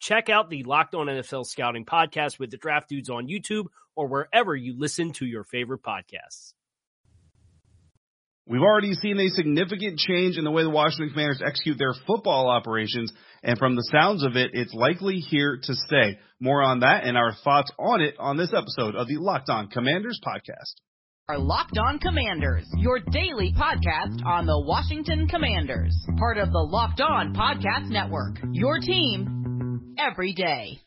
Check out the Locked On NFL Scouting podcast with the draft dudes on YouTube or wherever you listen to your favorite podcasts. We've already seen a significant change in the way the Washington Commanders execute their football operations, and from the sounds of it, it's likely here to stay. More on that and our thoughts on it on this episode of the Locked On Commanders podcast. Our Locked On Commanders, your daily podcast on the Washington Commanders, part of the Locked On Podcast Network. Your team every day.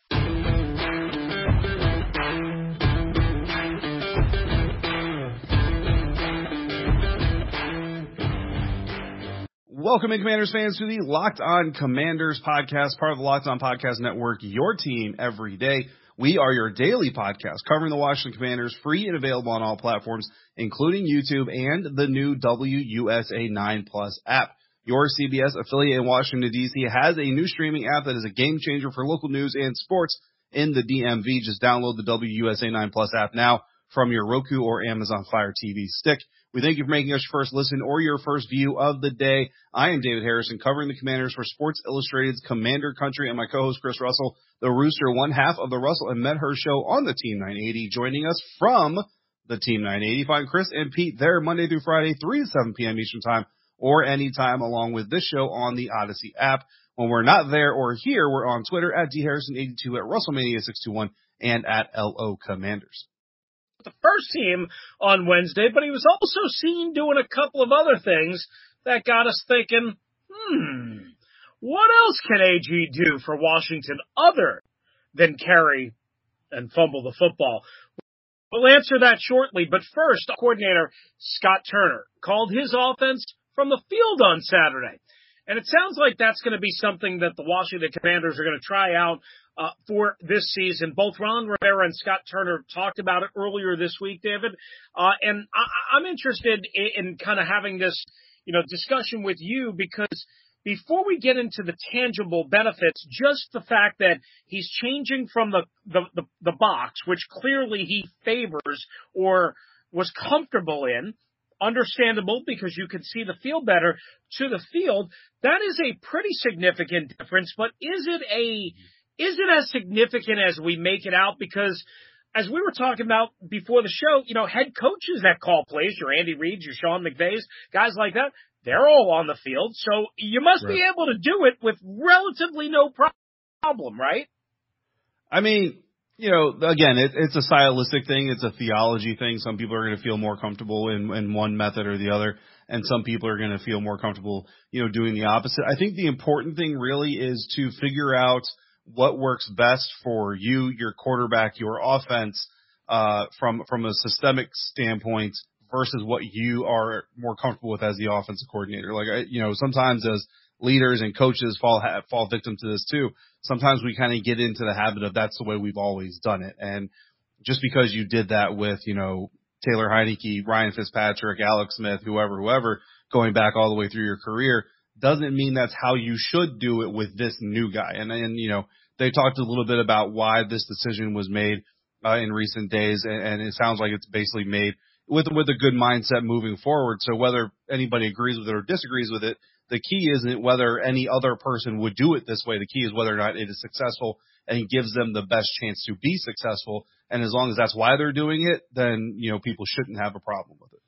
Welcome in Commanders fans to the Locked On Commanders podcast, part of the Locked On Podcast Network, your team every day. We are your daily podcast covering the Washington Commanders, free and available on all platforms, including YouTube and the new WUSA 9 Plus app. Your CBS affiliate in Washington, D.C. has a new streaming app that is a game changer for local news and sports in the DMV. Just download the WUSA 9 Plus app now from your Roku or Amazon Fire TV stick. We thank you for making us your first listen or your first view of the day. I am David Harrison, covering the Commanders for Sports Illustrated's Commander Country, and my co-host Chris Russell, the Rooster, one half of the Russell and Medhurst show on the Team 980, joining us from the Team 980. Find Chris and Pete there Monday through Friday, 3 to 7 p.m. Eastern Time, or anytime along with this show on the Audacy app. When we're not there or here, we're on Twitter at dharrison82, at Russellmania621, and at LO Commanders the first team on Wednesday, but he was also seen doing a couple of other things that got us thinking, hmm, what else can AG do for Washington other than carry and fumble the football? We'll answer that shortly, but first, coordinator Scott Turner called his offense from the field on Saturday. And it sounds like that's going to be something that the Washington Commanders are going to try out uh, for this season. Both Ron Rivera and Scott Turner talked about it earlier this week, David. Uh, and I, am interested in, in kind of having this, you know, discussion with you because before we get into the tangible benefits, just the fact that he's changing from the, the, the, the box, which clearly he favors or was comfortable in, understandable because you can see the field better to the field. That is a pretty significant difference, but is it a is it as significant as we make it out? Because as we were talking about before the show, you know, head coaches that call plays, your Andy Reid's, your Sean McVays, guys like that, they're all on the field. So you must right. be able to do it with relatively no problem, right? I mean, you know, again, it, it's a stylistic thing. It's a theology thing. Some people are going to feel more comfortable in, in one method or the other, and some people are going to feel more comfortable, you know, doing the opposite. I think the important thing really is to figure out – what works best for you, your quarterback, your offense, uh, from from a systemic standpoint versus what you are more comfortable with as the offensive coordinator. Like, you know, sometimes as leaders and coaches fall fall victim to this too. Sometimes we kind of get into the habit of that's the way we've always done it, and just because you did that with you know Taylor Heinicke, Ryan Fitzpatrick, Alex Smith, whoever, whoever, going back all the way through your career, doesn't mean that's how you should do it with this new guy. And and you know they talked a little bit about why this decision was made uh, in recent days, and, and it sounds like it's basically made with with a good mindset moving forward. So whether anybody agrees with it or disagrees with it, the key isn't whether any other person would do it this way. The key is whether or not it is successful and gives them the best chance to be successful. And as long as that's why they're doing it, then you know people shouldn't have a problem with it.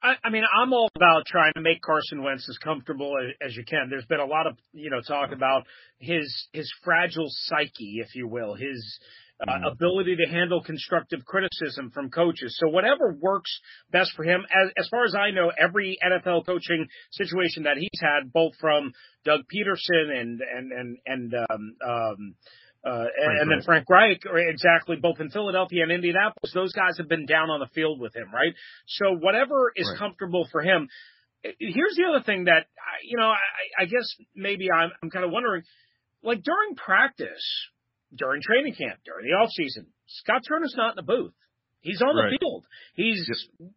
I, I mean, I'm all about trying to make Carson Wentz as comfortable as, as you can. There's been a lot of you know talk about his his fragile psyche, if you will, his uh, mm-hmm. ability to handle constructive criticism from coaches. So whatever works best for him. As, as far as I know, every NFL coaching situation that he's had, both from Doug Pederson and and and and um, um, uh, and, and then Frank Reich, exactly, both in Philadelphia and Indianapolis, those guys have been down on the field with him, right? So whatever is right. comfortable for him. Here's the other thing that, you know, I, I guess maybe I'm, I'm kind of wondering, like during practice, during training camp, during the off season, Scott Turner's not in the booth. He's on right. the field. He's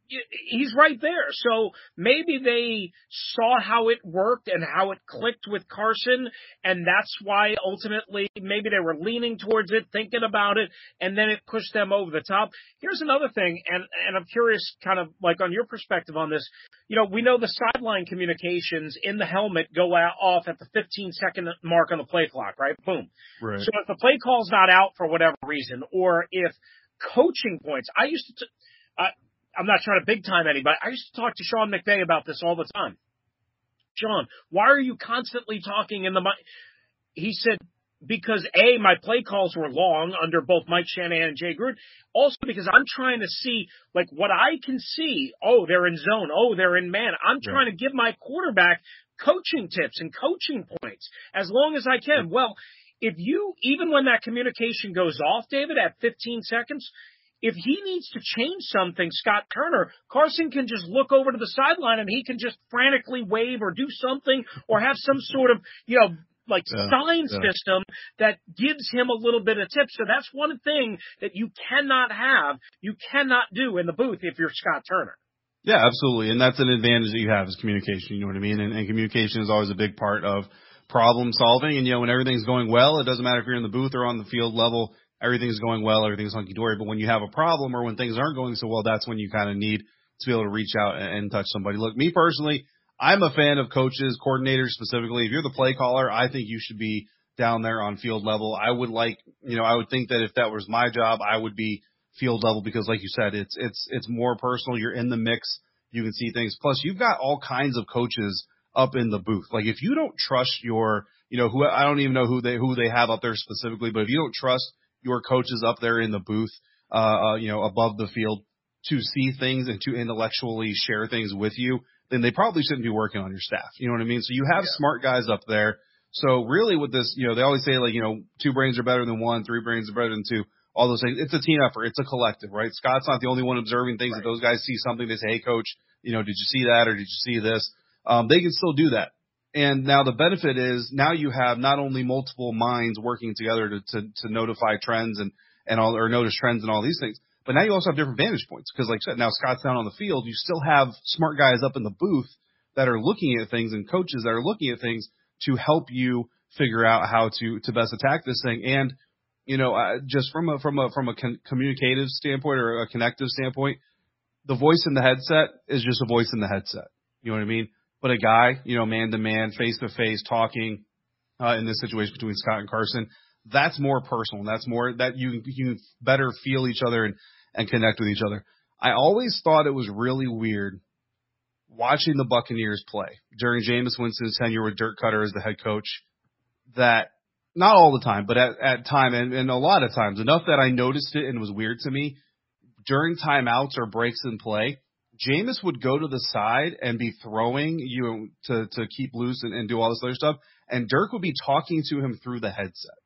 yep. he's right there. So maybe they saw how it worked and how it clicked with Carson, and that's why ultimately maybe they were leaning towards it, thinking about it, and then it pushed them over the top. Here's another thing, and and I'm curious, kind of like on your perspective on this. You know, we know the sideline communications in the helmet go out, off at the 15 second mark on the play clock, right? Boom. Right. So if the play call's not out for whatever reason, or if coaching points. I used to, I, I'm not trying to big time anybody. I used to talk to Sean McVay about this all the time. Sean, why are you constantly talking in the mic? He said, because A, my play calls were long under both Mike Shanahan and Jay Gruden. Also because I'm trying to see, like, what I can see. Oh, they're in zone. Oh, they're in man. I'm trying to give my quarterback coaching tips and coaching points as long as I can. Well, if you, even when that communication goes off, David, at 15 seconds, if he needs to change something, Scott Turner, Carson can just look over to the sideline and he can just frantically wave or do something or have some sort of, you know, like yeah, sign yeah. system that gives him a little bit of tips. So that's one thing that you cannot have, you cannot do in the booth if you're Scott Turner. Yeah, absolutely. And that's an advantage that you have is communication. You know what I mean? And, and communication is always a big part of problem solving. And you know, when everything's going well, it doesn't matter if you're in the booth or on the field level, everything's going well, everything's hunky dory. But when you have a problem or when things aren't going so well, that's when you kind of need to be able to reach out and, and touch somebody. Look, me personally, I'm a fan of coaches, coordinators specifically. If you're the play caller, I think you should be down there on field level. I would like, you know, I would think that if that was my job, I would be field level because like you said, it's, it's, it's more personal. You're in the mix. You can see things. Plus you've got all kinds of coaches up in the booth. Like if you don't trust your, you know, who I don't even know who they who they have up there specifically, but if you don't trust your coaches up there in the booth, uh, uh you know, above the field to see things and to intellectually share things with you, then they probably shouldn't be working on your staff. You know what I mean? So you have yeah. smart guys up there. So really with this, you know, they always say like, you know, two brains are better than one, three brains are better than two. All those things. It's a team effort. It's a collective, right? Scott's not the only one observing things. Right. If those guys see something, they say, "Hey, coach, you know, did you see that or did you see this?" Um, they can still do that. And now the benefit is now you have not only multiple minds working together to, to, to notify trends and, and all, or notice trends and all these things, but now you also have different vantage points. Cause like I said, now Scott's down on the field. You still have smart guys up in the booth that are looking at things and coaches that are looking at things to help you figure out how to, to best attack this thing. And, you know, uh, just from a, from a, from a con- communicative standpoint or a connective standpoint, the voice in the headset is just a voice in the headset. You know what I mean? But a guy, you know, man to man, face to face, talking uh, in this situation between Scott and Carson, that's more personal. That's more that you you better feel each other and and connect with each other. I always thought it was really weird watching the Buccaneers play during Jameis Winston's tenure with Dirk Koetter as the head coach. That not all the time, but at, at time and, and a lot of times, enough that I noticed it and it was weird to me during timeouts or breaks in play Jameis would go to the side and be throwing you to to keep loose and, and do all this other stuff, and Dirk would be talking to him through the headset.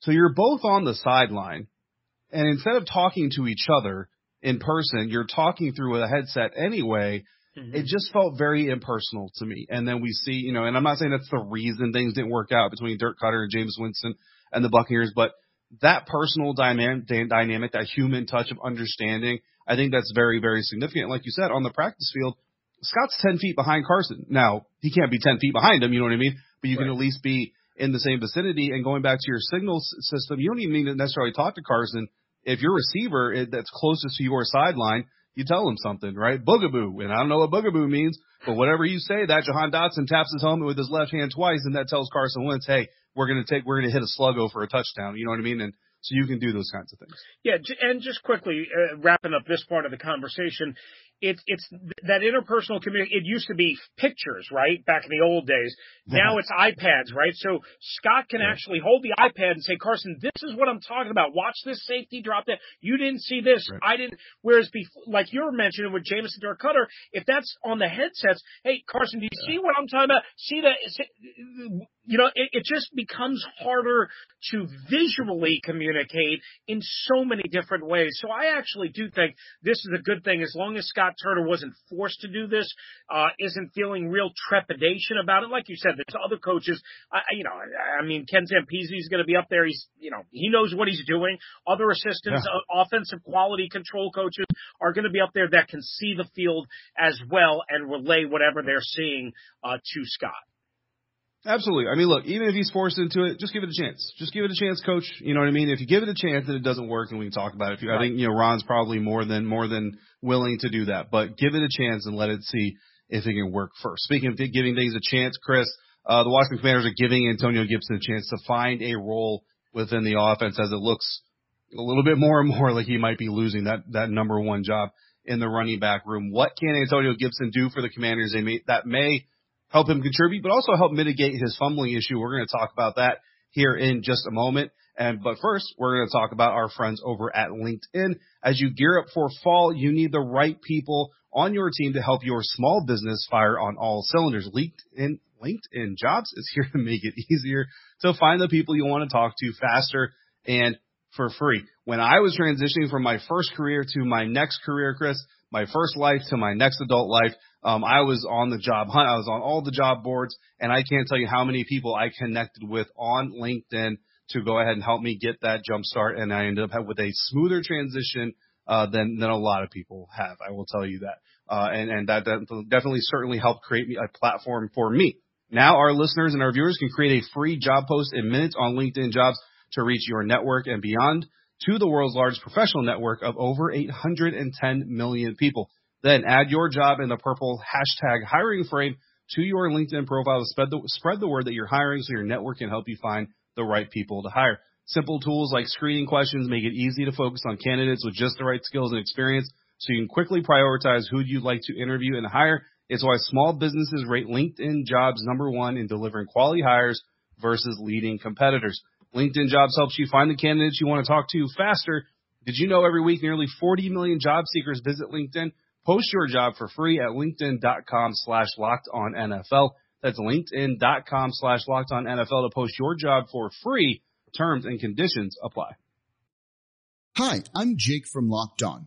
So you're both on the sideline, and instead of talking to each other in person, you're talking through a headset anyway. Mm-hmm. It just felt very impersonal to me. And then we see, you know, and I'm not saying that's the reason things didn't work out between Dirk Koetter and Jameis Winston and the Buccaneers, but that personal dynamic, dynamic, that human touch of understanding I think that's very, very significant. Like you said, on the practice field, Scott's 10 feet behind Carson. Now, he can't be 10 feet behind him, you know what I mean? But you right. can at least be in the same vicinity. And going back to your signal system, you don't even need to necessarily talk to Carson. If your receiver eh, that's closest to your sideline, you tell him something, right? Boogaboo. And I don't know what boogaboo means, but whatever you say, that Jahan Dotson taps his helmet with his left hand twice, and that tells Carson Wentz, hey, we're going to take, we're going to hit a sluggo for a touchdown. You know what I mean? And so you can do those kinds of things. Yeah, and just quickly uh, wrapping up this part of the conversation, it's it's that interpersonal community. It used to be pictures, right, back in the old days. Now it's iPads, right? So Scott can actually hold the iPad and say, Carson, this is what I'm talking about. Watch this safety drop that. You didn't see this. Right. I didn't. Whereas, before, like you were mentioning with Jamison Dirk Koetter, if that's on the headsets, hey Carson, do you yeah. see what I'm talking about? See that? You know, it, it just becomes harder to visually communicate in so many different ways. So I actually do think this is a good thing as long as Scott Scott Turner wasn't forced to do this, uh, isn't feeling real trepidation about it. Like you said, there's other coaches. I, you know, I mean, Ken Zampese is going to be up there. He's, you know, he knows what he's doing. Other assistants, yeah. uh, offensive quality control coaches are going to be up there that can see the field as well and relay whatever they're seeing uh, to Scott. Absolutely. I mean, look, even if he's forced into it, just give it a chance. Just give it a chance, coach. You know what I mean? If you give it a chance and it doesn't work, and we can talk about it. You, right. I think you know Ron's probably more than more than willing to do that, but give it a chance and let it see if it can work first. Speaking of giving things a chance, Chris, uh, the Washington Commanders are giving Antonio Gibson a chance to find a role within the offense as it looks a little bit more and more like he might be losing that that number one job in the running back room. What can Antonio Gibson do for the Commanders? They may, that may help him contribute, but also help mitigate his fumbling issue. We're going to talk about that here in just a moment. And but first, we're going to talk about our friends over at LinkedIn. As you gear up for fall, you need the right people on your team to help your small business fire on all cylinders. LinkedIn LinkedIn Jobs is here to make it easier to find the people you want to talk to faster and for free. When I was transitioning from my first career to my next career, Chris, my first life to my next adult life, um, I was on the job hunt. I was on all the job boards, and I can't tell you how many people I connected with on LinkedIn to go ahead and help me get that jump start. And I ended up with a smoother transition uh, than than a lot of people have. I will tell you that. Uh, and and that, definitely certainly helped create me a platform for me. Now our listeners and our viewers can create a free job post in minutes on LinkedIn Jobs to reach your network and beyond to the world's largest professional network of over 810 million people. Then add your job in the purple hashtag hiring frame to your LinkedIn profile to spread the, spread the word that you're hiring so your network can help you find the right people to hire. Simple tools like screening questions make it easy to focus on candidates with just the right skills and experience so you can quickly prioritize who you'd like to interview and hire. It's why small businesses rate LinkedIn jobs number one in delivering quality hires versus leading competitors. LinkedIn jobs helps you find the candidates you want to talk to faster. Did you know every week nearly 40 million job seekers visit LinkedIn? Post your job for free at linkedin.com slash locked on NFL. That's linkedin.com slash locked on NFL to post your job for free. Terms and conditions apply. Hi, I'm Jake from Locked On.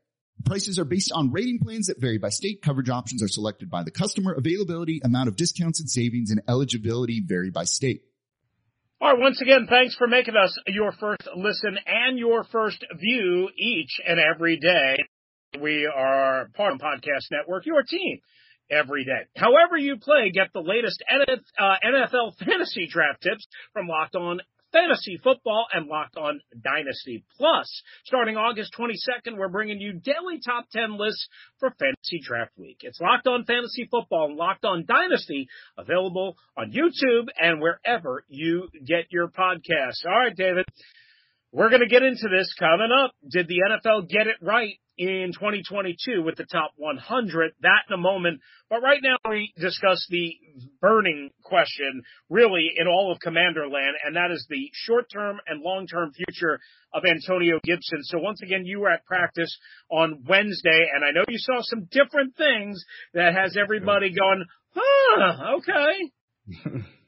Prices are based on rating plans that vary by state. Coverage options are selected by the customer. Availability, amount of discounts and savings, and eligibility vary by state. All right, once again, thanks for making us your first listen and your first view each and every day. We are part of Podcast Network, your team every day. However you play, get the latest NFL uh, fantasy draft tips from Locked On fantasy football and Locked On Dynasty. Plus, starting August 22nd, we're bringing you daily top 10 lists for Fantasy Draft Week. It's Locked On Fantasy Football and Locked On Dynasty, available on YouTube and wherever you get your podcasts. All right, David. We're going to get into this coming up. Did the NFL get it right in 2022 with the top 100? That in a moment. But right now we discuss the burning question really in all of Commander land, and that is the short-term and long-term future of Antonio Gibson. So once again, you were at practice on Wednesday, and I know you saw some different things that has everybody going, huh, okay.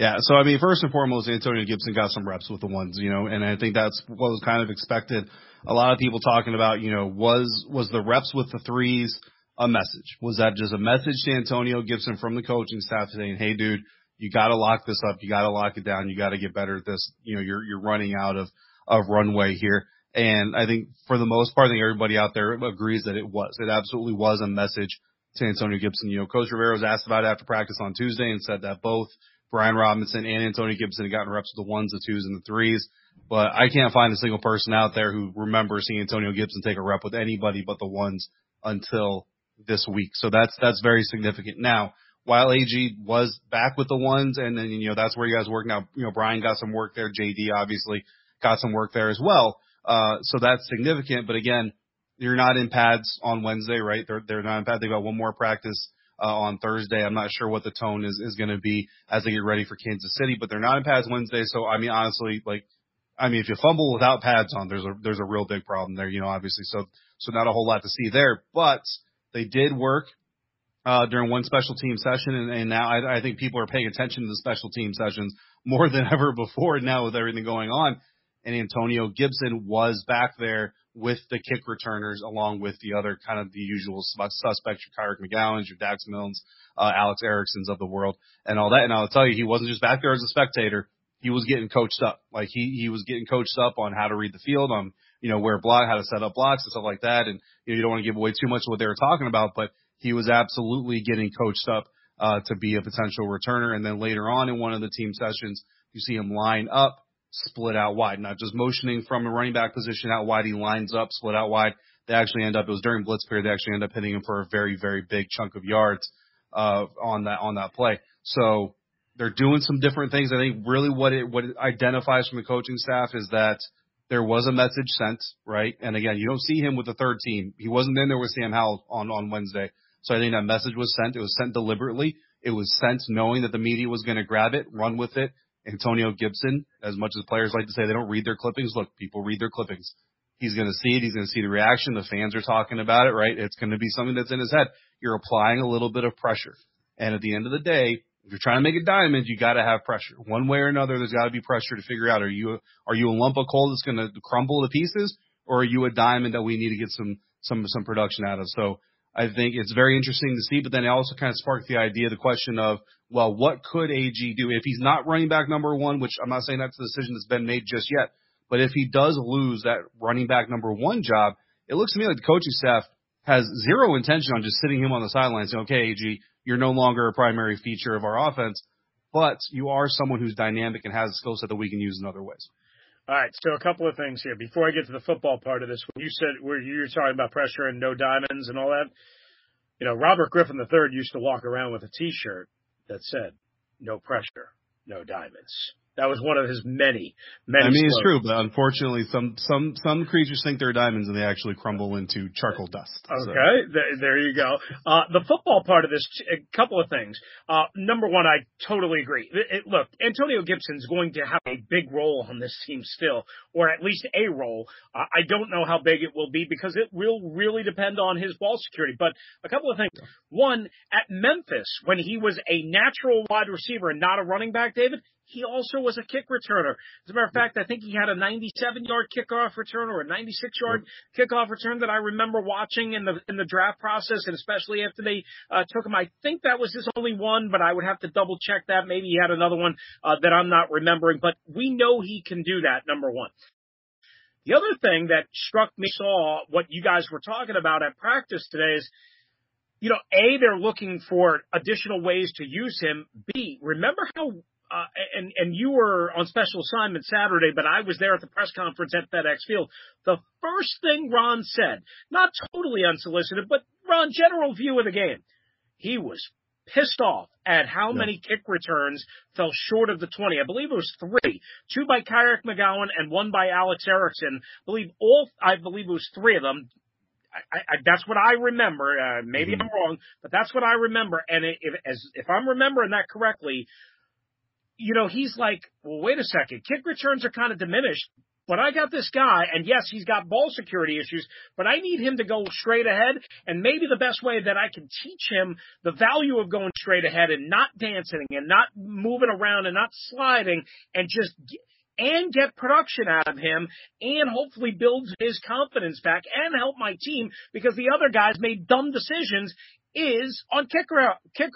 Yeah, so I mean, first and foremost, Antonio Gibson got some reps with the ones, you know, and I think that's what was kind of expected. A lot of people talking about, you know, was was the reps with the threes a message? Was that just a message to Antonio Gibson from the coaching staff saying, "Hey, dude, you got to lock this up, you got to lock it down, you got to get better at this. You know, you're you're running out of of runway here." And I think for the most part, I think everybody out there agrees that it was. It absolutely was a message to Antonio Gibson. You know, Coach Rivera was asked about it after practice on Tuesday and said that both Brian Robinson and Antonio Gibson had gotten reps with the ones, the twos, and the threes. But I can't find a single person out there who remembers seeing Antonio Gibson take a rep with anybody but the ones until this week. So that's that's very significant. Now, while AG was back with the ones, and then you know that's where you guys work now. You know, Brian got some work there. JD obviously got some work there as well. Uh, so that's significant. But again, you're not in pads on Wednesday, right? They're they're not in pads. They got one more practice uh, on Thursday. I'm not sure what the tone is is going to be as they get ready for Kansas City, but they're not in pads Wednesday. So I mean, honestly, like, I mean, if you fumble without pads on, there's a there's a real big problem there, you know, obviously. So so not a whole lot to see there, but they did work uh, during one special team session, and, and now I, I think people are paying attention to the special team sessions more than ever before now with everything going on. And Antonio Gibson was back there with the kick returners along with the other kind of the usual suspects, your Kyric McGowans, your Dax Milnes, uh, Alex Ericksons of the world and all that. And I'll tell you, he wasn't just back there as a spectator. He was getting coached up. Like he, he was getting coached up on how to read the field, on, you know, where block, how to set up blocks and stuff like that. And you, know, you don't want to give away too much of what they were talking about, but he was absolutely getting coached up, uh, to be a potential returner. And then later on in one of the team sessions, you see him line up split out wide, not just motioning from a running back position out wide. He lines up, split out wide. They actually end up, it was during blitz period, they actually end up hitting him for a very, very big chunk of yards, uh, on that, on that play. So they're doing some different things. I think really what it, what it identifies from the coaching staff is that there was a message sent, right? And again, you don't see him with the third team. He wasn't in there with Sam Howell on, on Wednesday. So I think that message was sent. It was sent deliberately. It was sent knowing that the media was going to grab it, run with it, Antonio Gibson, as much as players like to say they don't read their clippings, look, people read their clippings. He's going to see it. He's going to see the reaction. The fans are talking about it, right? It's going to be something that's in his head. You're applying a little bit of pressure. And at the end of the day, if you're trying to make a diamond, you got to have pressure. One way or another, there's got to be pressure to figure out are you are you a lump of coal that's going to crumble to pieces, or are you a diamond that we need to get some some some production out of? So I think it's very interesting to see, but then it also kind of sparked the idea, the question of, well, what could AG do if he's not running back number one, which I'm not saying that's the decision that's been made just yet, but if he does lose that running back number one job, it looks to me like the coaching staff has zero intention on just sitting him on the sidelines saying, okay, AG, you're no longer a primary feature of our offense, but you are someone who's dynamic and has a skill set that we can use in other ways. All right, so a couple of things here before I get to the football part of this. When you said where you were talking about pressure and no diamonds and all that, you know, Robert Griffin III used to walk around with a T-shirt that said, "No pressure, no diamonds." That was one of his many, many. I mean, it's true, but unfortunately, some some some creatures think they're diamonds and they actually crumble into charcoal dust. Okay, so. there, there you go. Uh, the football part of this, a couple of things. Uh, number one, I totally agree. It, it, look, Antonio Gibson's going to have a big role on this team still, or at least a role. Uh, I don't know how big it will be because it will really depend on his ball security. But a couple of things. One, at Memphis, when he was a natural wide receiver and not a running back, David, he also was a kick returner. As a matter of fact, I think he had a 97 yard kickoff return or a 96 yard kickoff return that I remember watching in the in the draft process, and especially after they uh, took him. I think that was his only one, but I would have to double check that. Maybe he had another one uh, that I'm not remembering. But we know he can do that. Number one. The other thing that struck me, saw what you guys were talking about at practice today is you know, A, they're looking for additional ways to use him. B, remember how uh, and and you were on special assignment Saturday, but I was there at the press conference at FedEx Field. The first thing Ron said, not totally unsolicited, but Ron general view of the game, he was pissed off at how yeah. many kick returns fell short of the 20. I believe it was three, two by Kyric McGowan and one by Alex Erickson. I believe all, I believe it was three of them I, I, that's what I remember. Uh, maybe mm-hmm. I'm wrong, but that's what I remember. And if as if I'm remembering that correctly, you know, he's like, well, wait a second, kick returns are kind of diminished. But I got this guy, and yes, he's got ball security issues, but I need him to go straight ahead. And maybe the best way that I can teach him the value of going straight ahead and not dancing and not moving around and not sliding and just and get production out of him and hopefully build his confidence back and help my team because the other guys made dumb decisions is on kick, kick,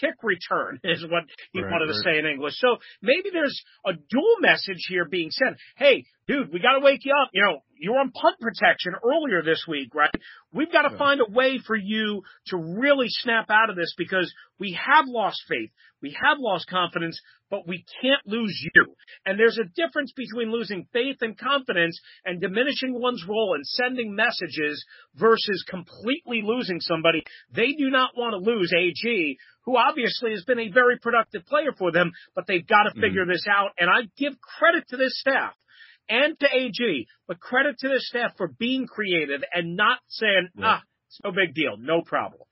kick return is what he right, wanted right. to say in English. So maybe there's a dual message here being sent. Hey, dude, we got to wake you up. You know, you're on punt protection earlier this week, right? We've got to yeah. find a way for you to really snap out of this because we have lost faith. We have lost confidence, but we can't lose you. And there's a difference between losing faith and confidence and diminishing one's role and sending messages versus completely losing somebody. They do not want to lose AG, who obviously has been a very productive player for them, but they've got to figure mm-hmm. this out. And I give credit to this staff and to AG, but credit to the staff for being creative and not saying, yeah. ah, it's no big deal, no problem.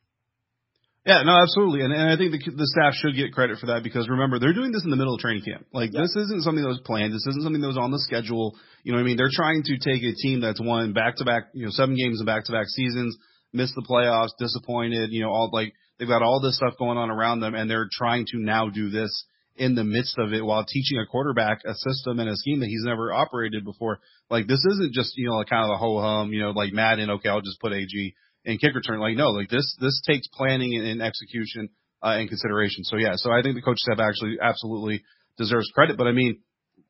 Yeah, no, absolutely, and, and I think the, the staff should get credit for that because remember they're doing this in the middle of training camp. Like yeah. this isn't something that was planned. This isn't something that was on the schedule. You know what I mean? They're trying to take a team that's won back to back, you know, seven games in back to back seasons, missed the playoffs, disappointed. You know, all like they've got all this stuff going on around them, and they're trying to now do this in the midst of it while teaching a quarterback a system and a scheme that he's never operated before. Like this isn't just, you know, kind of a ho hum, you know, like Madden, okay, I'll just put AG in kick return. Like no, like this, this takes planning and, and execution, uh, and consideration. So yeah, so I think the coach staff actually absolutely deserves credit. But I mean,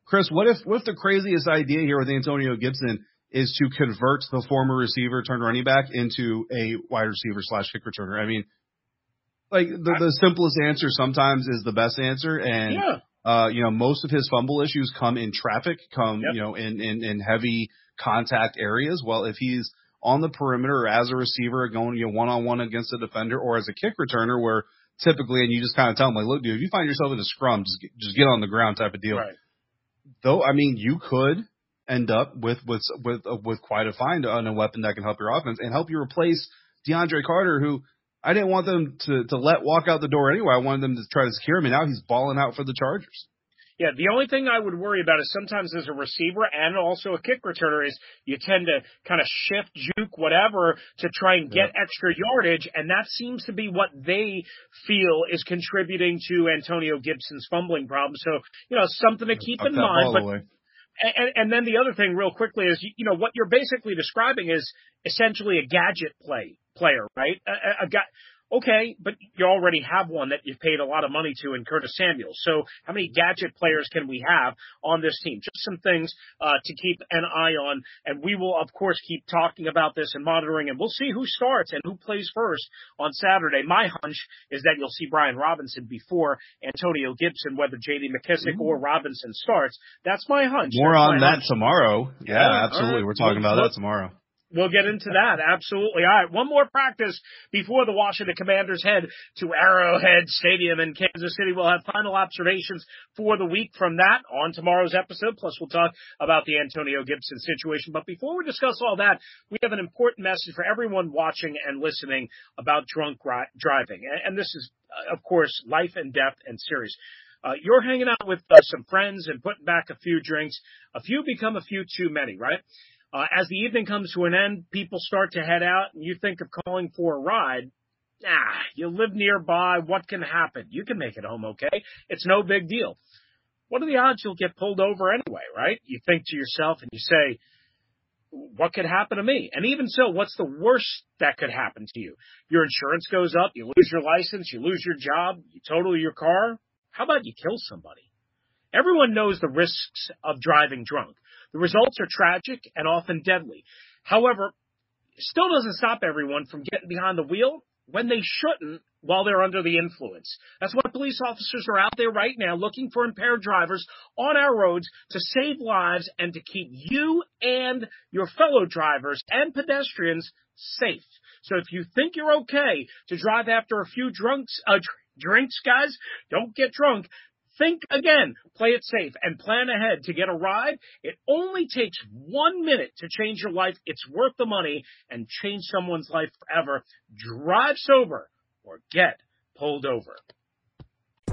Chris, what if, what if the craziest idea here with Antonio Gibson is to convert the former receiver turned running back into a wide receiver slash kick returner? I mean, like the, the simplest answer sometimes is the best answer, and yeah. uh, you know most of his fumble issues come in traffic, come yep. you know in, in in heavy contact areas. Well, if he's on the perimeter or as a receiver going you know one on one against a defender, or as a kick returner where typically and you just kind of tell him like, look, dude, if you find yourself in a scrum, just get, just get on the ground type of deal. Right. Though I mean, you could end up with with with uh, with quite a find on a weapon that can help your offense and help you replace DeAndre Carter, who I didn't want them to to let walk out the door anyway. I wanted them to try to secure him, and now he's balling out for the Chargers. Yeah, the only thing I would worry about is sometimes as a receiver and also a kick returner is you tend to kind of shift, juke, whatever to try and get yeah. extra yardage, and that seems to be what they feel is contributing to Antonio Gibson's fumbling problem. So, you know, something to keep in mind. But and, and then the other thing, real quickly, is you know what you're basically describing is essentially a gadget play player, right? A, a, a guy Okay, but you already have one that you've paid a lot of money to in Curtis Samuel. So how many gadget players can we have on this team? Just some things uh, to keep an eye on, and we will of course keep talking about this and monitoring, and we'll see who starts and who plays first on Saturday. My hunch is that you'll see Brian Robinson before Antonio Gibson, whether J.D. McKissic or Robinson starts. That's my hunch. More That's on that hunch. tomorrow. Yeah, yeah absolutely. Right. We're talking about that tomorrow. We'll get into that. Absolutely. All right. One more practice before the Washington Commanders head to Arrowhead Stadium in Kansas City. We'll have final observations for the week from that on tomorrow's episode. Plus we'll talk about the Antonio Gibson situation. But before we discuss all that, we have an important message for everyone watching and listening about drunk driving. And this is, uh, of course, life and death and serious. Uh, you're hanging out with uh, some friends and putting back a few drinks. A few become a few too many, right? Uh, as the evening comes to an end, people start to head out and you think of calling for a ride. Ah, you live nearby. What can happen? You can make it home okay. It's no big deal. What are the odds you'll get pulled over anyway, right? You think to yourself and you say, what could happen to me? And even so, what's the worst that could happen to you? Your insurance goes up, you lose your license, you lose your job, you total your car. How about you kill somebody? Everyone knows the risks of driving drunk. The results are tragic and often deadly. However, still doesn't stop everyone from getting behind the wheel when they shouldn't while they're under the influence. That's why police officers are out there right now looking for impaired drivers on our roads to save lives and to keep you and your fellow drivers and pedestrians safe. So if you think you're okay to drive after a few drunks, uh, drinks, guys, don't get drunk. Think again, play it safe and plan ahead to get a ride. It only takes one minute to change your life. It's worth the money and change someone's life forever. Drive sober or get pulled over.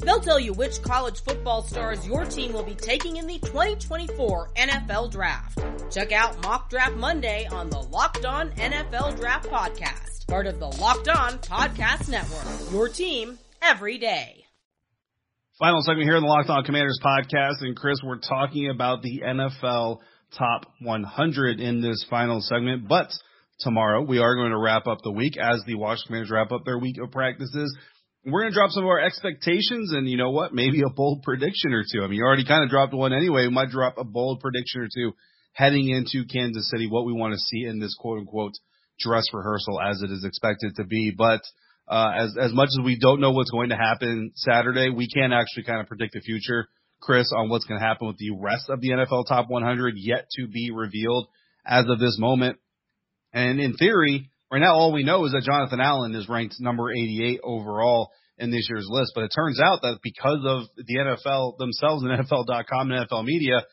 They'll tell you which college football stars your team will be taking in the 2024 NFL Draft. Check out Mock Draft Monday on the Locked On NFL Draft Podcast, part of the Locked On Podcast Network. Your team every day. Final segment here in the Locked On Commanders podcast, and Chris, we're talking about the NFL top 100 in this final segment, but tomorrow we are going to wrap up the week as the Washington Commanders wrap up their week of practices. We're going to drop some of our expectations and you know what? Maybe a bold prediction or two. I mean, you already kind of dropped one anyway. We might drop a bold prediction or two heading into Kansas City, what we want to see in this quote unquote dress rehearsal as it is expected to be. But uh, as as much as we don't know what's going to happen Saturday, we can't actually kind of predict the future, Chris, on what's going to happen with the rest of the NFL Top 100 yet to be revealed as of this moment. And in theory, right now all we know is that Jonathan Allen is ranked number 88 overall in this year's list. But it turns out that because of the NFL themselves and NFL.com and NFL media,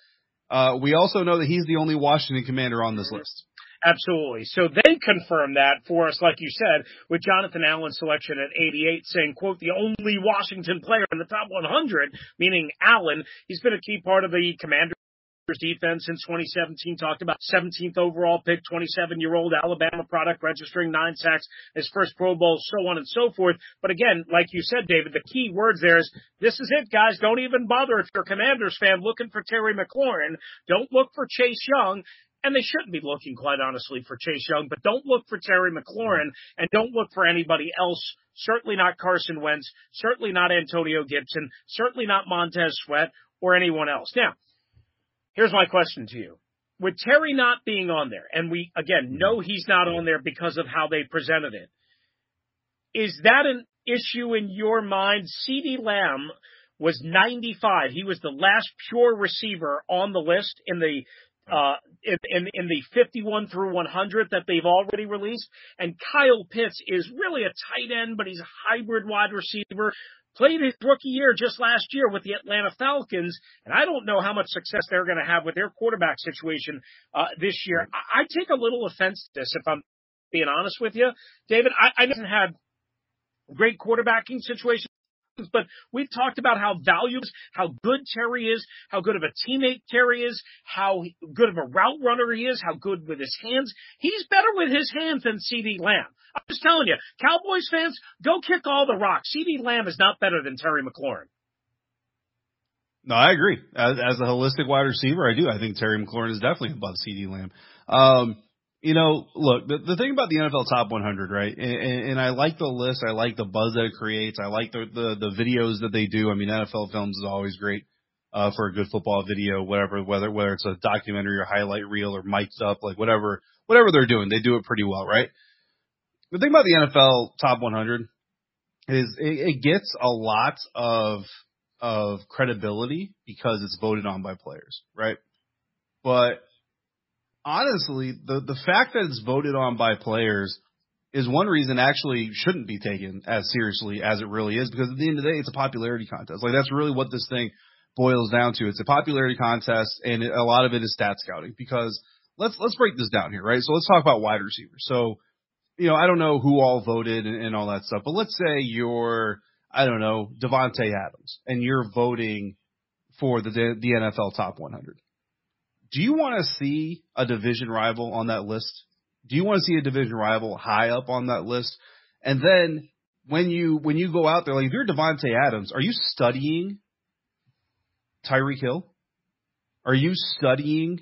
uh, we also know that he's the only Washington commander on this list. Absolutely. So they confirmed that for us, like you said, with Jonathan Allen's selection at 88 saying, quote, the only Washington player in the top 100, meaning Allen. He's been a key part of the Commanders defense since 2017 talked about 17th overall pick, 27 year old Alabama product registering nine sacks, his first Pro Bowl, so on and so forth. But again, like you said, David, the key words there is this is it, guys. Don't even bother if you're a Commanders fan looking for Terry McLaurin. Don't look for Chase Young and they shouldn't be looking, quite honestly, for Chase Young, but don't look for Terry McLaurin and don't look for anybody else. Certainly not Carson Wentz, certainly not Antonio Gibson, certainly not Montez Sweat or anyone else. Now, here's my question to you. With Terry not being on there, and we, again, know he's not on there because of how they presented it, is that an issue in your mind? CeeDee Lamb was 95. He was the last pure receiver on the list in the uh, in, in, in the 51 through 100 that they've already released. And Kyle Pitts is really a tight end, but he's a hybrid wide receiver. Played his rookie year just last year with the Atlanta Falcons, and I don't know how much success they're going to have with their quarterback situation uh, this year. I, I take a little offense to this, if I'm being honest with you, David. I, I haven't had great quarterbacking situations but we've talked about how valuable, how good Terry is, how good of a teammate Terry is, how good of a route runner he is, how good with his hands. He's better with his hands than CeeDee Lamb. I'm just telling you, Cowboys fans, go kick all the rocks. CeeDee Lamb is not better than Terry McLaurin. No, I agree. As, as a holistic wide receiver, I do. I think Terry McLaurin is definitely above CeeDee Lamb. Um, you know, look, the, the thing about the NFL Top 100, right? And, and I like the list. I like the buzz that it creates. I like the, the, the videos that they do. I mean, NFL Films is always great, uh, for a good football video, whatever, whether, whether it's a documentary or highlight reel or mic'd up, like whatever, whatever they're doing, they do it pretty well, right? The thing about the NFL Top 100 is it, it gets a lot of, of credibility because it's voted on by players, right? But honestly, the the fact that it's voted on by players is one reason actually shouldn't be taken as seriously as it really is because at the end of the day, it's a popularity contest. Like that's really what this thing boils down to. It's a popularity contest, and a lot of it is stat scouting. Because let's let's break this down here, right? So let's talk about wide receivers. So you know, I don't know who all voted and, and all that stuff, but let's say you're I don't know Davante Adams, and you're voting for the the NFL Top 100 do you want to see a division rival on that list? Do you want to see a division rival high up on that list? And then when you when you go out there, like if you're Davante Adams, are you studying Tyreek Hill? Are you studying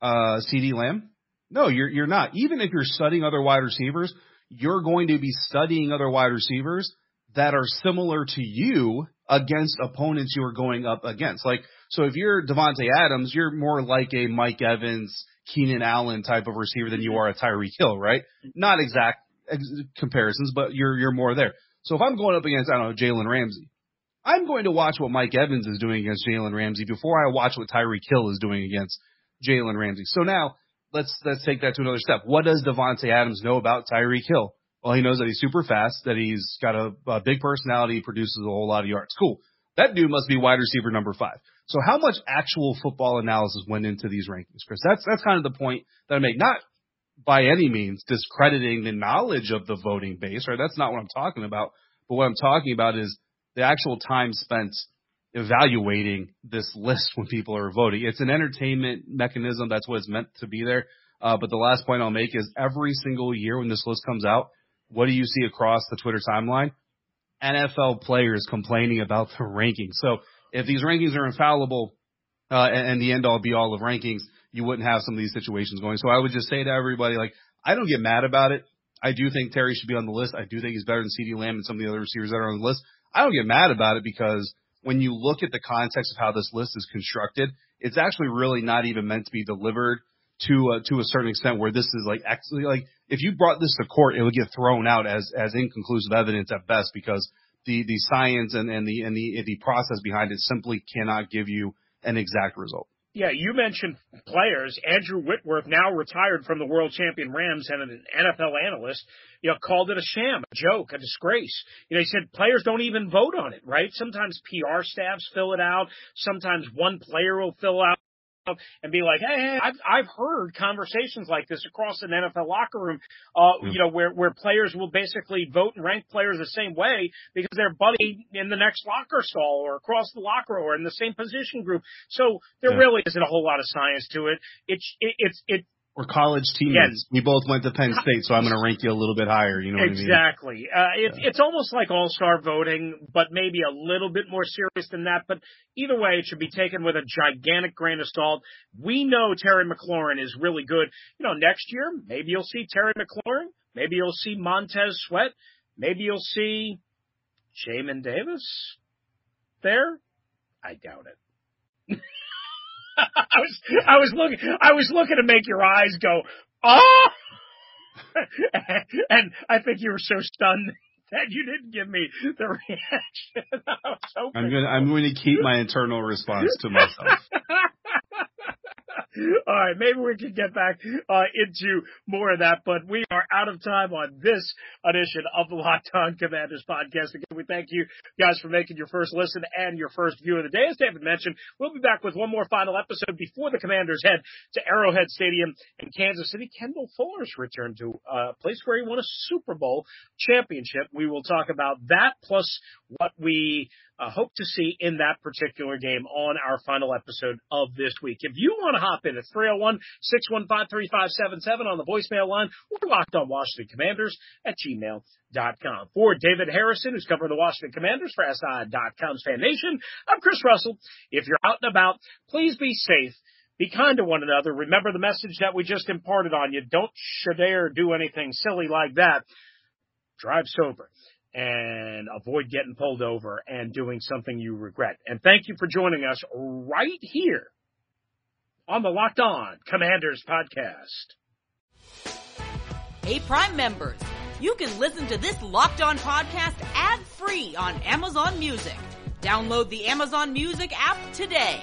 uh CeeDee Lamb? No, you're you're not. Even if you're studying other wide receivers, you're going to be studying other wide receivers that are similar to you against opponents you are going up against. Like so if you're Davante Adams, you're more like a Mike Evans, Keenan Allen type of receiver than you are a Tyreek Hill, right? Not exact ex- comparisons, but you're you're more there. So if I'm going up against, I don't know, Jalen Ramsey, I'm going to watch what Mike Evans is doing against Jalen Ramsey before I watch what Tyreek Hill is doing against Jalen Ramsey. So now let's let's take that to another step. What does Davante Adams know about Tyreek Hill? Well, he knows that he's super fast, that he's got a, a big personality, produces a whole lot of yards. Cool. That dude must be wide receiver number five. So how much actual football analysis went into these rankings, Chris? That's that's kind of the point that I make. Not by any means discrediting the knowledge of the voting base, right? That's not what I'm talking about. But what I'm talking about is the actual time spent evaluating this list when people are voting. It's an entertainment mechanism. That's what it's meant to be there. Uh, but the last point I'll make is every single year when this list comes out, what do you see across the Twitter timeline? NFL players complaining about the rankings. So if these rankings are infallible uh, and, and the end all be all of rankings, you wouldn't have some of these situations going. So I would just say to everybody, like, I don't get mad about it. I do think Terry should be on the list. I do think he's better than CeeDee Lamb and some of the other receivers that are on the list. I don't get mad about it because when you look at the context of how this list is constructed, it's actually really not even meant to be delivered to a, to a certain extent where this is like actually like if you brought this to court, it would get thrown out as as inconclusive evidence at best because the the science and and the and the the process behind it simply cannot give you an exact result. Yeah, you mentioned players. Andrew Whitworth, now retired from the world champion Rams and an NFL analyst, you know, called it a sham, a joke, a disgrace. You know, he said players don't even vote on it, right? Sometimes PR staffs fill it out. Sometimes one player will fill out and be like, hey, hey, I've I've heard conversations like this across an NFL locker room, uh, mm. you know, where where players will basically vote and rank players the same way because they're buddy in the next locker stall or across the locker or in the same position group. So there yeah. really isn't a whole lot of science to it. It's it, it's it or college teammates. Yeah. We both went to Penn State, so I'm going to rank you a little bit higher. You know exactly. I mean? uh, it's yeah. it's almost like All Star voting, but maybe a little bit more serious than that. But either way, it should be taken with a gigantic grain of salt. We know Terry McLaurin is really good. You know, next year maybe you'll see Terry McLaurin. Maybe you'll see Montez Sweat. Maybe you'll see Jamin Davis there. I doubt it. I was I was looking I was looking to make your eyes go oh, and I think you were so stunned that you didn't give me the reaction. I'm gonna I'm going to keep my internal response to myself. All right, maybe we can get back uh, into more of that, but we are out of time on this edition of the Locked On Commanders podcast. Again, we thank you guys for making your first listen and your first view of the day. As David mentioned, we'll be back with one more final episode before the Commanders head to Arrowhead Stadium in Kansas City. Kendall Fuller's return to a place where he won a Super Bowl championship. We will talk about that plus what we uh, hope to see in that particular game on our final episode of this week. If you want to hop in, it's 301-615-3577 on the voicemail line or locked on Washington Commanders at gmail.com. For David Harrison, who's covering the Washington Commanders for SI.com's Fan Nation, I'm Chris Russell. If you're out and about, please be safe. Be kind to one another. Remember the message that we just imparted on you. Don't dare do anything silly like that. Drive sober and avoid getting pulled over and doing something you regret. And thank you for joining us right here on the Locked On Commanders podcast. Hey, Prime members, you can listen to this Locked On podcast ad free on Amazon Music. Download the Amazon Music app today.